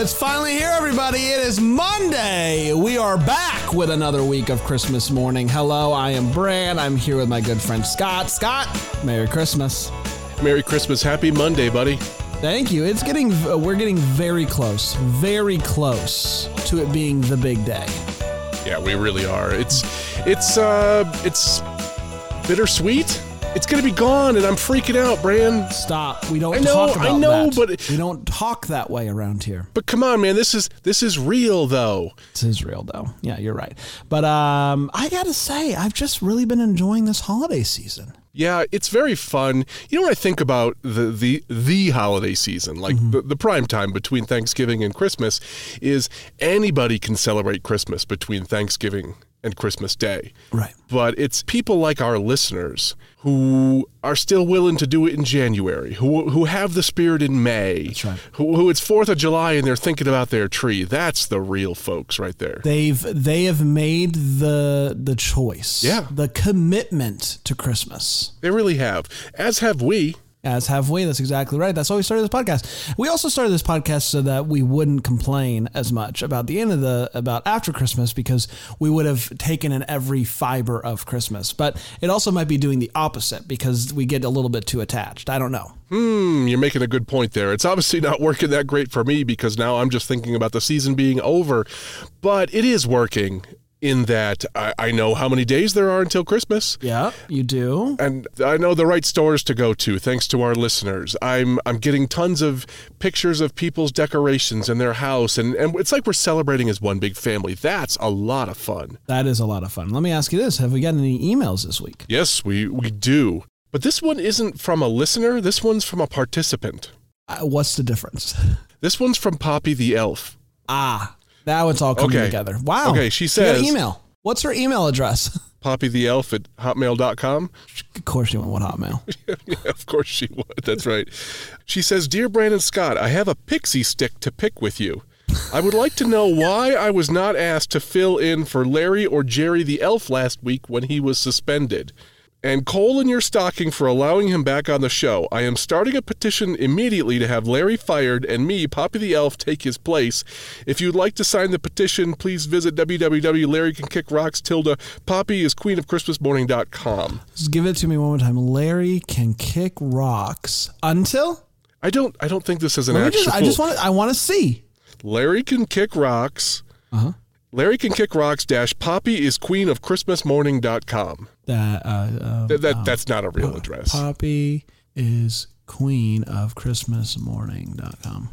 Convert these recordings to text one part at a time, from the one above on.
it's finally here, everybody. It is Monday. We are back with another week of Christmas morning. Hello, I am Bran. I'm here with my good friend Scott. Scott, Merry Christmas. Merry Christmas. Happy Monday, buddy. Thank you. It's getting, we're getting very close, very close to it being the big day. Yeah, we really are. It's it's uh it's bittersweet. It's gonna be gone, and I'm freaking out, Bran. Stop. We don't I know, talk I know, that. but- we don't talk that way around here. But come on, man. This is this is real, though. This is real though. Yeah, you're right. But um, I gotta say, I've just really been enjoying this holiday season. Yeah, it's very fun. You know, when I think about the the the holiday season, like the, the prime time between Thanksgiving and Christmas, is anybody can celebrate Christmas between Thanksgiving and Christmas Day. Right. but it's people like our listeners who are still willing to do it in January, who who have the spirit in May. That's right. Who, who it's Fourth of July and they're thinking about their tree. That's the real folks right there. They've they have made the the choice. Yeah. The commitment to Christmas. They really have. As have we. As have we. That's exactly right. That's why we started this podcast. We also started this podcast so that we wouldn't complain as much about the end of the about after Christmas because we would have taken in every fiber of Christmas. But it also might be doing the opposite because we get a little bit too attached. I don't know. Hmm, you're making a good point there. It's obviously not working that great for me because now I'm just thinking about the season being over. But it is working in that I, I know how many days there are until Christmas. Yeah, you do. and I know the right stores to go to thanks to our listeners. I'm I'm getting tons of pictures of people's decorations in their house and, and it's like we're celebrating as one big family. That's a lot of fun. That is a lot of fun. Let me ask you this: Have we gotten any emails this week? Yes, we we do. But this one isn't from a listener, this one's from a participant. Uh, what's the difference? This one's from Poppy the Elf. Ah, now it's all coming Okay. together. Wow. Okay, she You got an says- email. What's her email address? Poppy the Elf at hotmail.com. of course, you went with Hotmail. yeah, of course she would. That's right. She says, Dear Bran and Scott, I have a pixie stick to pick with you. I would like to know why I was not asked to fill in for Larry or Jerry the elf last week when he was suspended. And coal in your stocking for allowing him back on the show. I am starting a petition immediately to have Larry fired and me, Poppy the Elf, take his place. If you'd like to sign the petition, please visit www.larrycankickrocks tilde Poppy is queen of Christmasmorning.com. Just give it to me one more time. Larry can kick rocks until. I don't I don't think this is an Let me actual just, I just want to. I want to see. Larry can kick rocks. Uh-huh. Larry can kick rocks dash Poppy is queen of Christmasmorning.com. That uh, uh, That, that that's not a real address. Poppy is queen of Christmasmorning.com.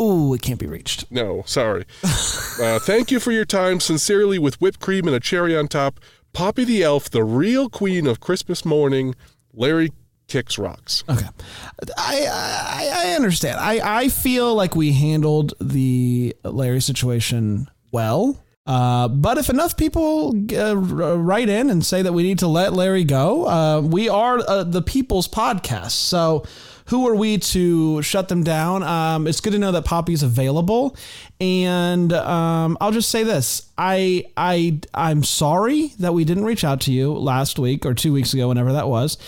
Ooh, it can't be reached. No, sorry. uh, thank you for your time. Sincerely, with whipped cream and a cherry on top, Poppy the Elf, the real queen of Christmas morning. Larry kicks rocks. Okay, I I, I understand. I I feel like we handled the Larry situation well. Uh, but if enough people uh, write in and say that we need to let Larry go, uh, we are uh, the people's podcast. So who are we to shut them down? Um, it's good to know that Poppy's available, and um, I'll just say this: I I I'm sorry that we didn't reach out to you last week or two weeks ago, whenever that was,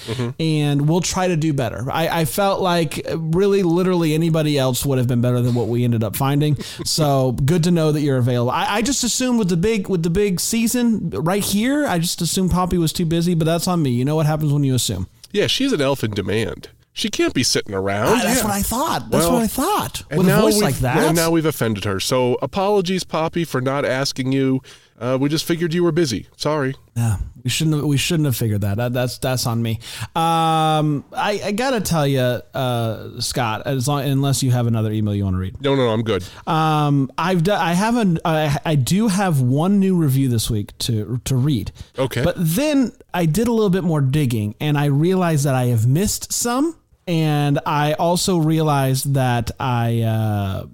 and we'll try to do better. I, I felt like really, literally anybody else would have been better than what we ended up finding. so good to know that you're available. I, I just assumed with the big with the big season right here, I just assumed Poppy was too busy, but that's on me. You know what happens when you assume. Yeah, she's an elf in demand. She can't be sitting around. Ah, that's Yeah. what I thought. That's Well, what I thought. And With a voice like that. And now we've offended her. So apologies, Poppy, for not asking you. Uh, we just figured you were busy. Sorry. Yeah, we shouldn't have, we shouldn't have figured that. that that's that's on me. Um, I, I gotta tell you, uh, Scott, as long unless you have another email you want to read. No, no, no, I'm good. Um, I've done, I haven't I, I do have one new review this week to to read. Okay. But then I did a little bit more digging and I realized that I have missed some And I also realized that I uh,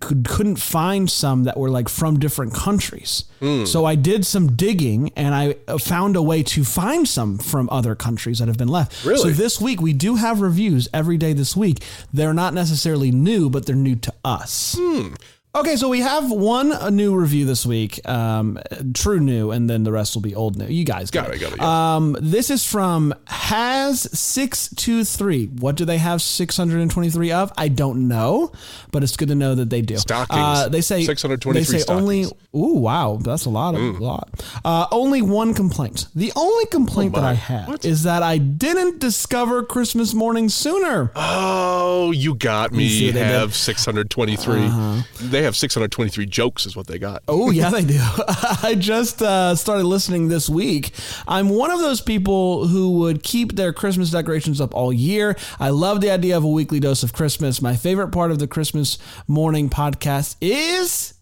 could, couldn't find some that were like from different countries. Hmm. So I did some digging and I uh, found a way to find some from other countries that have been left. Really? So this week we do have reviews every day this week. They're not necessarily new, but they're new to us. Hmm. Okay, so we have one a new review this week, um, true new, and then the rest will be old new. You guys got, Got it, got it, got Um, this is from Has six two three. What do they have six hundred and twenty three of? I don't know, but it's good to know that they do. Stockings. Uh, they say 623 They say only. stockings. Ooh, wow, that's a lot of lot. Uh, only one complaint. The only complaint that Oh my. I have is that I didn't discover Christmas morning sooner. Oh, you got me. see what they did? Uh-huh. have 623. They have 623 jokes, is what they got. Oh, yeah, they do. I just uh, started listening this week. I'm one of those people who would keep their Christmas decorations up all year. I love the idea of a weekly dose of Christmas. My favorite part of the Christmas morning podcast is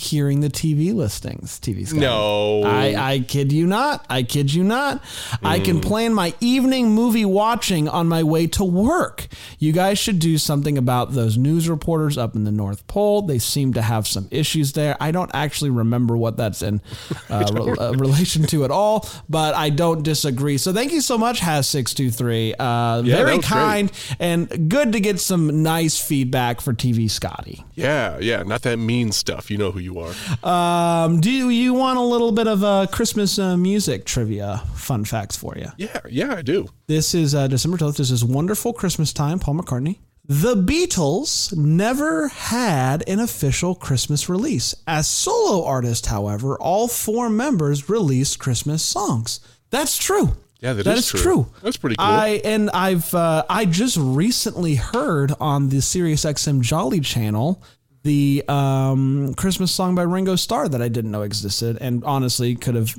hearing the TV listings. TV. No. I, I kid you not. I kid you not. I can plan my evening movie watching on my way to work. You guys should do something about those news reporters up in the North Pole. They seem to have some issues there. I don't actually remember what that's in uh, re- uh, relation to at all, but I don't disagree. So thank you so much, Has623. Uh, Yeah, very was great. kind and good to get some nice feedback for TV Scotty. yeah, yeah, not that mean stuff. You know who you are. Um, do you want a little bit of uh, Christmas uh, music trivia fun facts for you? Yeah, yeah, I do. This is uh, December 12th. This is Wonderful Christmas Time, Paul McCartney. The Beatles never had an official Christmas release. As solo artists, however, all four members released Christmas songs. That's true. Yeah, that that is is true. true. That's pretty cool. I and I've uh, I just recently heard on the Sirius XM Jolly channel the um, Christmas song by Ringo Starr that I didn't know existed, and honestly could have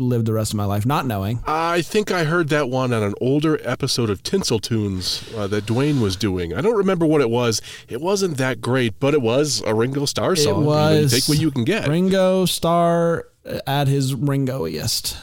lived the rest of my life not knowing. I think I heard that one on an older episode of Tinsel Tunes uh, that Dwayne was doing. I don't remember what it was. It wasn't that great, but it was a Ringo Starr song. It You know, was you take what you can get. Ringo Starr at his Ringoiest.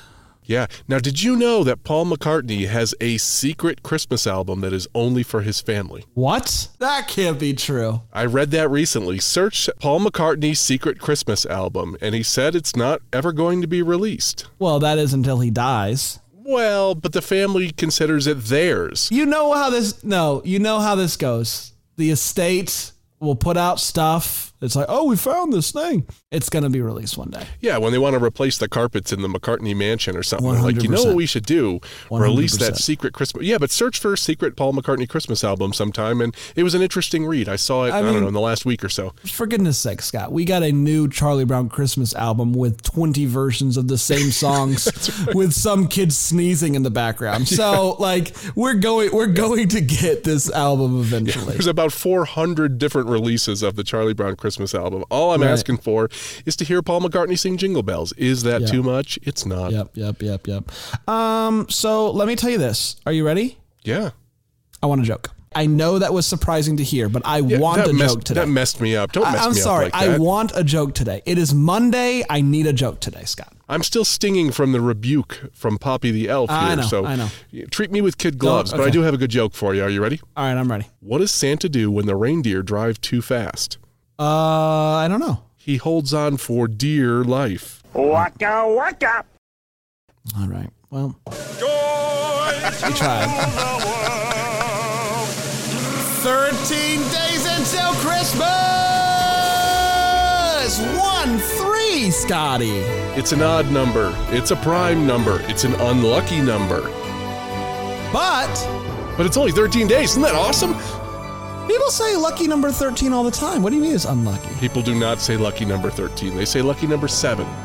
Yeah. Now, did you know that Paul McCartney has a secret Christmas album that is only for his family? What? That can't be true. I read that recently. Search Paul McCartney's secret Christmas album, and he said it's not ever going to be released. Well, that is until he dies. Well, but the family considers it theirs. You know how this no, you know how this goes. The estate will put out stuff. It's like, oh, we found this thing. It's gonna be released one day. Yeah, when they want to replace the carpets in the McCartney mansion or something, like, you know what we should do? Release that secret Christmas. Yeah, but search for secret Paul McCartney Christmas album sometime, and it was an interesting read. I saw it. I, mean- don't know in the last week or so. For goodness sake, Scott, we got a new Charlie Brown Christmas album with 20 versions of the same songs with some kids sneezing in the background. So, like, we're going we're going to get this album eventually. There's about 400 different releases of the Charlie Brown Christmas album. All I'm Right. asking for is to hear Paul McCartney sing Jingle Bells. Is that Yeah. too much? It's not. Yep, yep, yep, yep. Um, so let me tell you this. Are you ready? Yeah. I want a joke. I know that was surprising to hear, but I Yeah, want a messed, joke today. That messed me up. Don't mess I, am me sorry. up like I want a joke today. It is Monday. I need a joke today, Scott. I'm still stinging from the rebuke from Poppy the Elf here. I know, so I know. treat me with kid gloves, but I do have a good joke for you. Are you ready? All right, I'm ready. What does Santa do when the reindeer drive too fast? Uh, I don't know. He holds on for dear life. Waka waka. All right. Well, we tried. 13 days until Christmas! 1 3, Scotty. It's an odd number. It's a prime number. It's an unlucky number. But But it's only 13 days. Isn't that awesome? People say lucky number 13 all the time. What do you mean it's unlucky? People do not say lucky number 13. They say lucky number 7.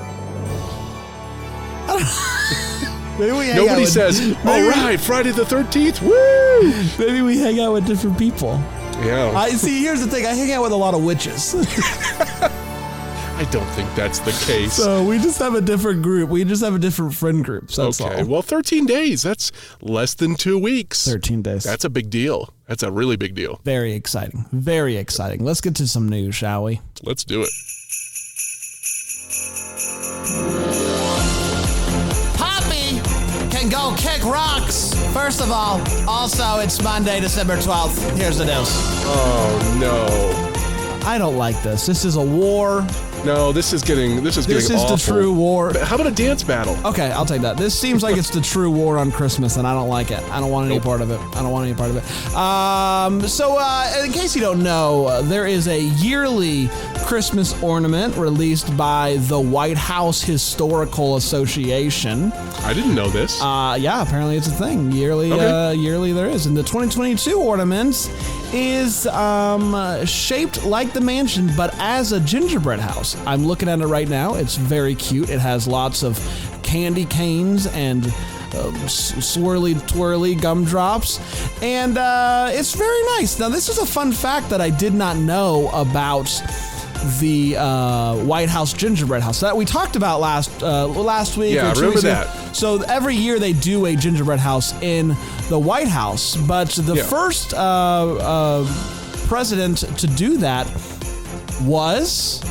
Maybe we hang out Nobody with- says, maybe all we- right, Friday the 13th. Woo! Maybe we hang out with different people. Yeah. I see. Here's the thing. I hang out with a lot of witches, I don't think that's the case. so we just have a different group. We just have a different friend group. That's okay. all. Well, 13 days. That's less than two weeks. Thirteen days. That's a big deal. That's a really big deal. very exciting. Very exciting. Let's get to some news, shall we? Let's do it. Poppy, can can go kick rocks. First of all, also it's Monday, December 12th. Here's the news. Oh no. I don't like this. This is a war. No, this is getting this is This getting This is the true war. How about a dance battle? Okay, I'll take that. This seems like it's the true war on Christmas, and I don't like it. I don't want any Nope. part of it. I don't want any part of it. Um, so, uh, in case you don't know, uh, there is a yearly Christmas ornament released by the White House Historical Association. I didn't know this. Uh, yeah, apparently it's a thing. Yearly, Okay. uh, yearly there is. And the 2022 ornament is um, shaped like the mansion, but as a gingerbread house. I'm looking at it right now. It's very cute. It has lots of candy canes and um, swirly twirly gumdrops, and uh, it's very nice. Now, this is a fun fact that I did not know about the uh, White House gingerbread house that we talked about last uh, last week. Yeah, or two remember that. So every year they do a gingerbread house in the White House, but the Yeah. first uh, uh, president to do that was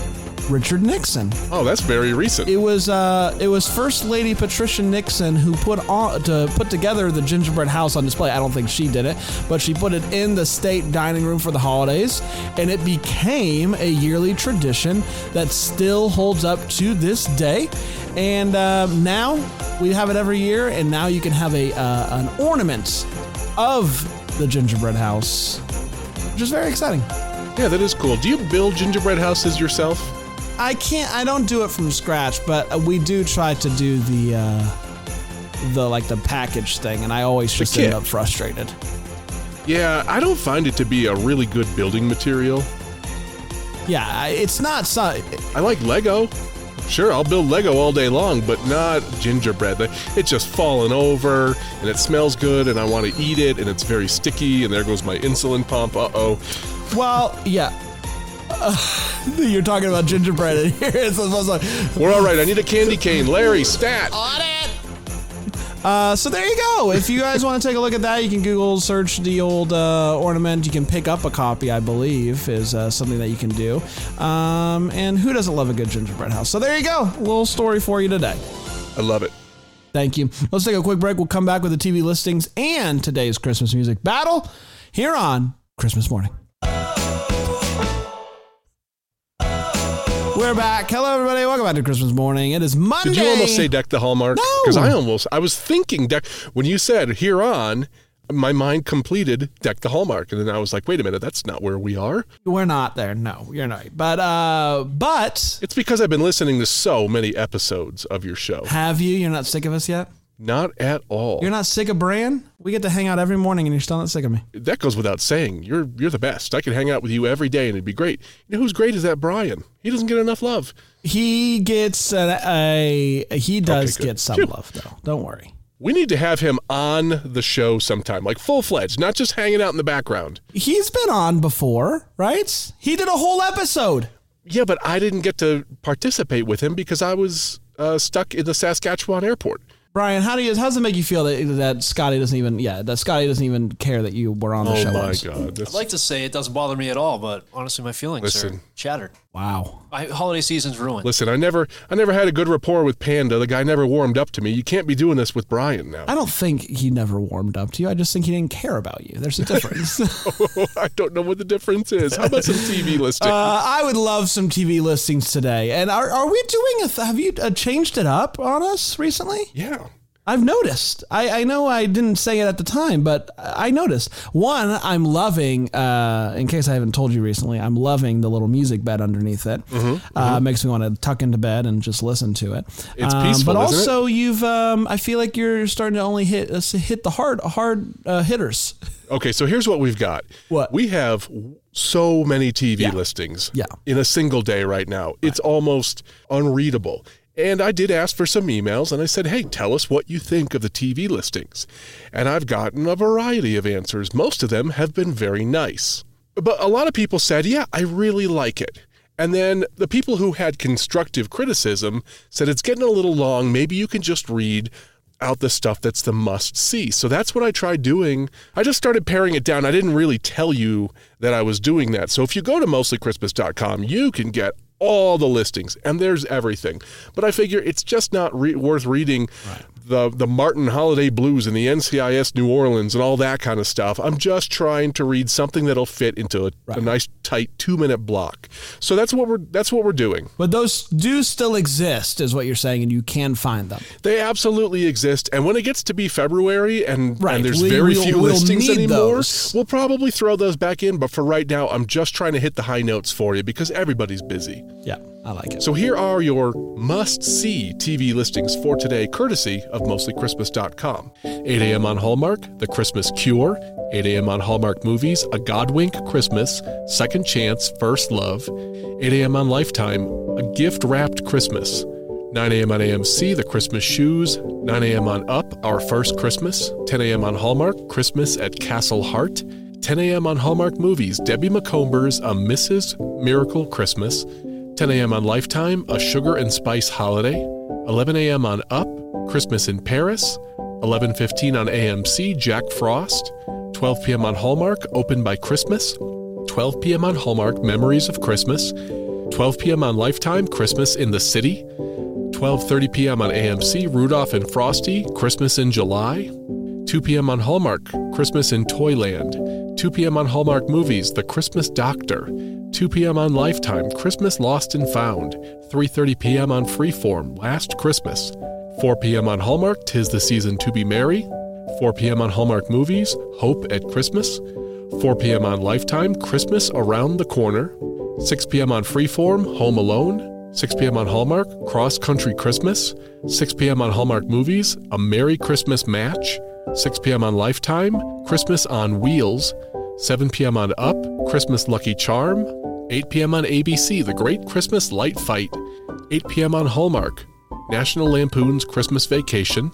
Richard Nixon. oh, that's very recent. It was uh, it was First Lady Patricia Nixon who put on to put together the gingerbread house on display. I don't think she did it, but she put it in the state dining room for the holidays, and it became a yearly tradition that still holds up to this day. And um, now we have it every year, and now you can have a uh, an ornament of the gingerbread house, which is very exciting. yeah, that is cool. Do you build gingerbread houses yourself? I can't. I don't do it from scratch, but we do try to do the uh, the like the package thing, and I always just end up frustrated. Yeah, I don't find it to be a really good building material. Yeah, it's not. So, I like Lego. Sure, I'll build Lego all day long, but not gingerbread. It's just falling over and it smells good and I want to eat it and it's very sticky and there goes my insulin pump. Uh oh. well, yeah. Uh, you're talking about gingerbread, and here it's supposed like We're all right. I need a candy cane. Larry, stat. on it. Uh, so there you go. If you guys want to take a look at that, you can Google search the old uh, ornament. You can pick up a copy, I believe, is uh, something that you can do. Um, and who doesn't love a good gingerbread house? So there you go. A little story for you today. I love it. Thank you. Let's take a quick break. We'll come back with the TV listings and today's Christmas music battle here on Christmas morning. We're back. Hello, everybody. Welcome back to Christmas morning. It is Monday. Did you almost say deck the hallmark? No. Because I almost, I was thinking deck, when you said here on, my mind completed deck the hallmark. And then I was like, wait a minute, that's not where we are. We're not there. No, you're not. But uh, but It's because I've been listening to so many episodes of your show. have you? You're not sick of us yet. Not at all. You're not sick of Bran. We get to hang out every morning, and you're still not sick of me. that goes without saying. You're you're the best. I could hang out with you every day and it'd be great. You know who's great is that Brian. He doesn't get enough love. He gets a, a he does good. get some love though. Don't worry. We need to have him on the show sometime, like full fledged, not just hanging out in the background. He's been on before, right? He did a whole episode. Yeah, but I didn't get to participate with him because I was uh, stuck in the Saskatchewan airport. Brian, how do you how does it make you feel that that Scotty doesn't even yeah that Scotty doesn't even care that you were on the oh show. Oh my once? god! That's, I'd like to say it doesn't bother me at all, but honestly, my feelings Listen. are shattered. Wow. My holiday season's ruined. listen, I never, I never had a good rapport with Panda. The guy never warmed up to me. You can't be doing this with Brian now. I don't think he never warmed up to you. I just think he didn't care about you. There's a difference. I don't know what the difference is. How about some TV listings? uh, I would love some TV listings today. And are, are we doing a? Th- have you uh, changed it up on us recently? yeah. I've noticed. I, I know I didn't say it at the time, but I noticed. One, I'm loving. Uh, in case I haven't told you recently, I'm loving the little music bed underneath it. Uh, Makes me want to tuck into bed and just listen to it. It's Um, peaceful, but also you've. Um, I feel like you're starting to only hit uh, hit the hard hard uh, hitters. Okay, so here's what we've got. What? We have so many TV Yeah. listings Yeah. in a single day right now. It's almost unreadable. And I did ask for some emails and I said, hey, tell us what you think of the TV listings. And I've gotten a variety of answers. Most of them have been very nice. But a lot of people said, yeah, I really like it. And then the people who had constructive criticism said it's getting a little long. Maybe you can just read out the stuff that's the must see. So that's what I tried doing. I just started paring it down. I didn't really tell you that I was doing that. So if you go to mostlychristmas.com, you can get all the listings and there's everything. But I figure it's just not re- worth reading the the Martin Holiday Blues and the NCIS New Orleans and all that kind of stuff. I'm just trying to read something that'll fit into a, a nice tight two minute block. So that's what we're that's what we're doing. But those do still exist, is what you're saying, and you can find them. They absolutely exist. And when it gets to be February and, Right. and there's We- very we'll- few we'll listings anymore, those. we'll probably throw those back in. But for right now, I'm just trying to hit the high notes for you because everybody's busy. Yeah, I like it. So here are your must see TV listings for today, courtesy of mostlychristmas.com. 8 a.m. on Hallmark, The Christmas Cure. 8 a.m. on Hallmark Movies, A Godwink Christmas, Second Chance, First Love. 8 a.m. on Lifetime, A Gift Wrapped Christmas. 9 a.m. on AMC, The Christmas Shoes. 9 a.m. on Up, Our First Christmas. 10 a.m. on Hallmark, Christmas at Castle Hart. 10 a.m. on Hallmark Movies, Debbie Macomber's A Mrs. Miracle Christmas. 10 a.m. on Lifetime, A Sugar and Spice Holiday. 11 a.m. on Up, Christmas in Paris. 11:15 on AMC, Jack Frost. 12 p.m. on Hallmark, Open by Christmas. 12 p.m. on Hallmark, Memories of Christmas. 12 p.m. on Lifetime, Christmas in the City. 12:30 p.m. on AMC, Rudolph and Frosty, Christmas in July. 2 p.m. on Hallmark, Christmas in Toyland. 2 p.m. on Hallmark Movies, The Christmas Doctor. 2 p.m. on Lifetime, Christmas Lost and Found. 3:30 p.m. on Freeform, Last Christmas. 4 p.m. on Hallmark, Tis the Season to Be Merry. 4 p.m. on Hallmark Movies, Hope at Christmas. 4 p.m. on Lifetime, Christmas Around the Corner. 6 p.m. on Freeform, Home Alone. 6 p.m. on Hallmark, Cross Country Christmas. 6 p.m. on Hallmark Movies, A Merry Christmas Match. 6 p.m. on Lifetime, Christmas on Wheels. 7 p.m. on Up, Christmas Lucky Charm. 8 p.m. on ABC, The Great Christmas Light Fight. 8 p.m. on Hallmark, National Lampoon's Christmas Vacation.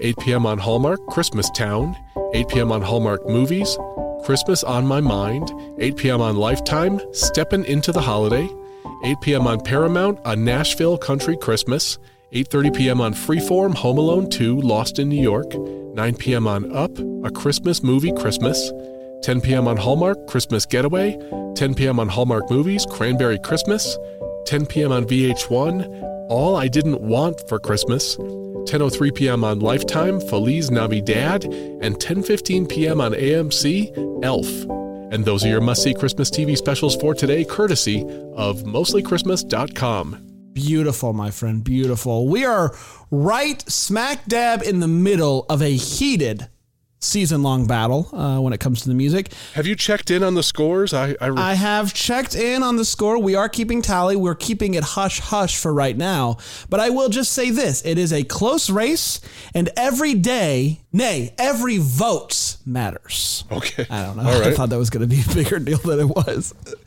8 p.m. on Hallmark, Christmas Town. 8 p.m. on Hallmark Movies, Christmas on My Mind. 8 p.m. on Lifetime, Steppin' Into the Holiday. 8 p.m. on Paramount, A Nashville Country Christmas. 8:30 p.m. on Freeform, Home Alone 2, Lost in New York. 9 p.m. on Up, A Christmas Movie Christmas. 10 p.m. on Hallmark, Christmas Getaway. 10 p.m. on Hallmark Movies, Cranberry Christmas. 10 p.m. on VH1, All I Didn't Want for Christmas. 10:03 p.m. on Lifetime, Feliz Navidad, and 10:15 p.m. on AMC, Elf. And those are your must-see Christmas TV specials for today, courtesy of mostlychristmas.com. Beautiful, my friend. Beautiful. We are right smack dab in the middle of a heated season long battle uh, when it comes to the music. Have you checked in on the scores? I, I, I have checked in on the score. We are keeping tally. We're keeping it hush hush for right now. But I will just say this it is a close race, and every day, nay, every vote matters. okay. I don't know. All I thought that was going to be a bigger deal than it was.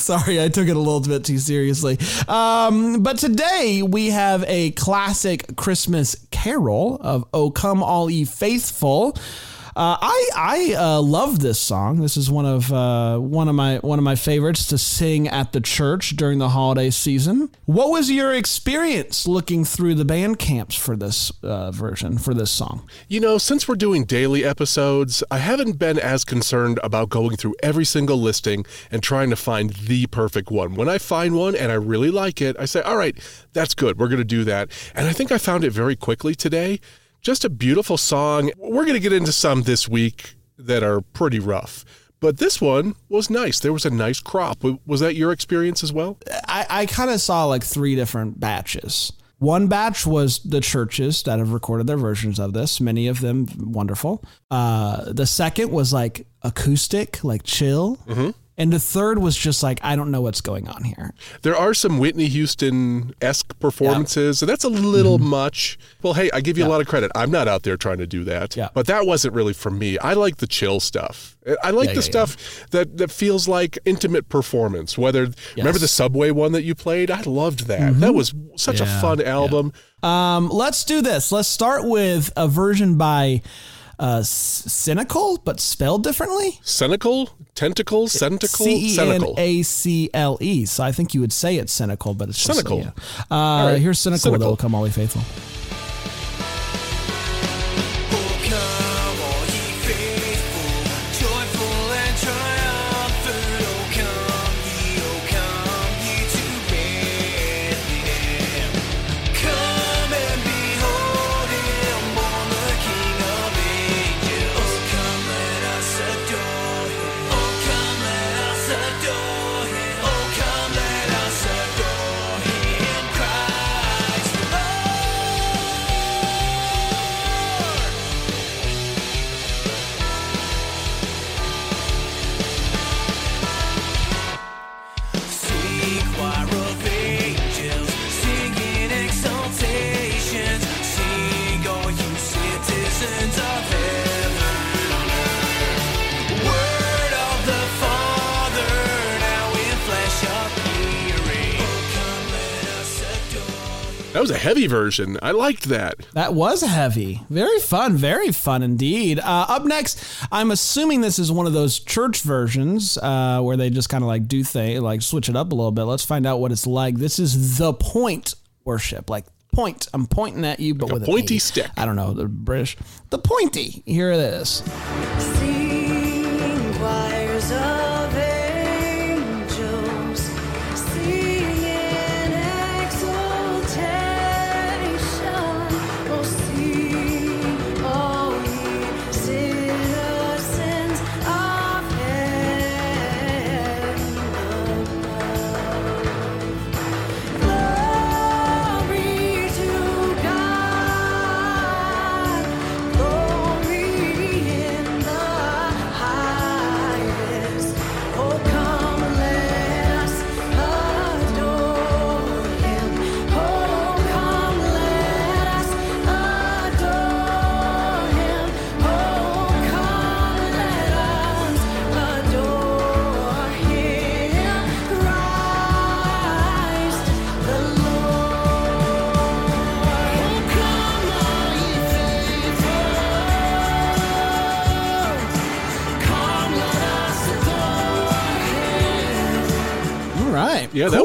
Sorry, I took it a little bit too seriously. Um, but today we have a classic Christmas carol of "O Come All Ye Faithful." Uh, I I uh, love this song. This is one of uh, one of my one of my favorites to sing at the church during the holiday season. What was your experience looking through the band camps for this uh, version for this song? You know, since we're doing daily episodes, I haven't been as concerned about going through every single listing and trying to find the perfect one. When I find one and I really like it, I say, all right, that's good. We're going to do that. And I think I found it very quickly today. Just a beautiful song. We're going to get into some this week that are pretty rough. But this one was nice. There was a nice crop. Was that your experience as well? I, I kind of saw like three different batches. One batch was the churches that have recorded their versions of this, many of them wonderful. Uh, the second was like acoustic, like chill. And the third was just like, I don't know what's going on here. There are some Whitney Houston esque performances, and that's a little much. Well, hey, I give you a lot of credit. I'm not out there trying to do that, Yeah. but that wasn't really for me. I like the chill stuff. I like Yeah, the yeah, stuff that that feels like intimate performance. Whether remember the Subway one that you played, I loved that. That was such a fun album. Um, let's do this. Let's start with a version by uh, Cynical, but spelled differently. Cynical, tentacle, centacle, C N cynical. A C L E. So I think you would say it's cynical, but it's just Cynical. yeah. Uh, right. Here's cynical, Cynical. that will come all faithful. Heavy version. I liked that. That was heavy. Very fun. Very fun indeed. Uh, up next, I'm assuming this is one of those church versions uh, where they just kind of like do things, like switch it up a little bit. Let's find out what it's like. This is the point worship, like point. I'm pointing at you, but a with pointy an E. stick. I don't know the British. The pointy. Here it is.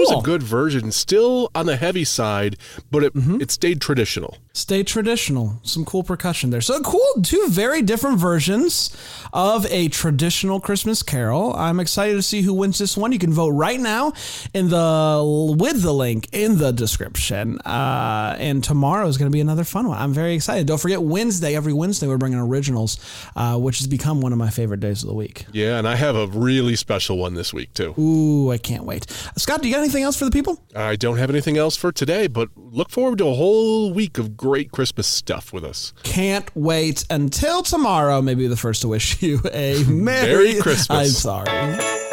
Was a good version. Still on the heavy side, but it, it stayed traditional. Stay traditional. Some cool percussion there. So cool. Two very different versions of a traditional Christmas carol. I'm excited to see who wins this one. You can vote right now in the with the link in the description. Uh, and tomorrow is going to be another fun one. I'm very excited. Don't forget Wednesday. Every Wednesday we're bringing originals, uh, which has become one of my favorite days of the week. Yeah, and I have a really special one this week, too. Ooh, I can't wait. Scott, do you got anything else for the people? I don't have anything else for today, but look forward to a whole week of great Christmas stuff with us. Can't wait until tomorrow. Maybe the first to wish you a Merry, Merry Christmas. I'm sorry.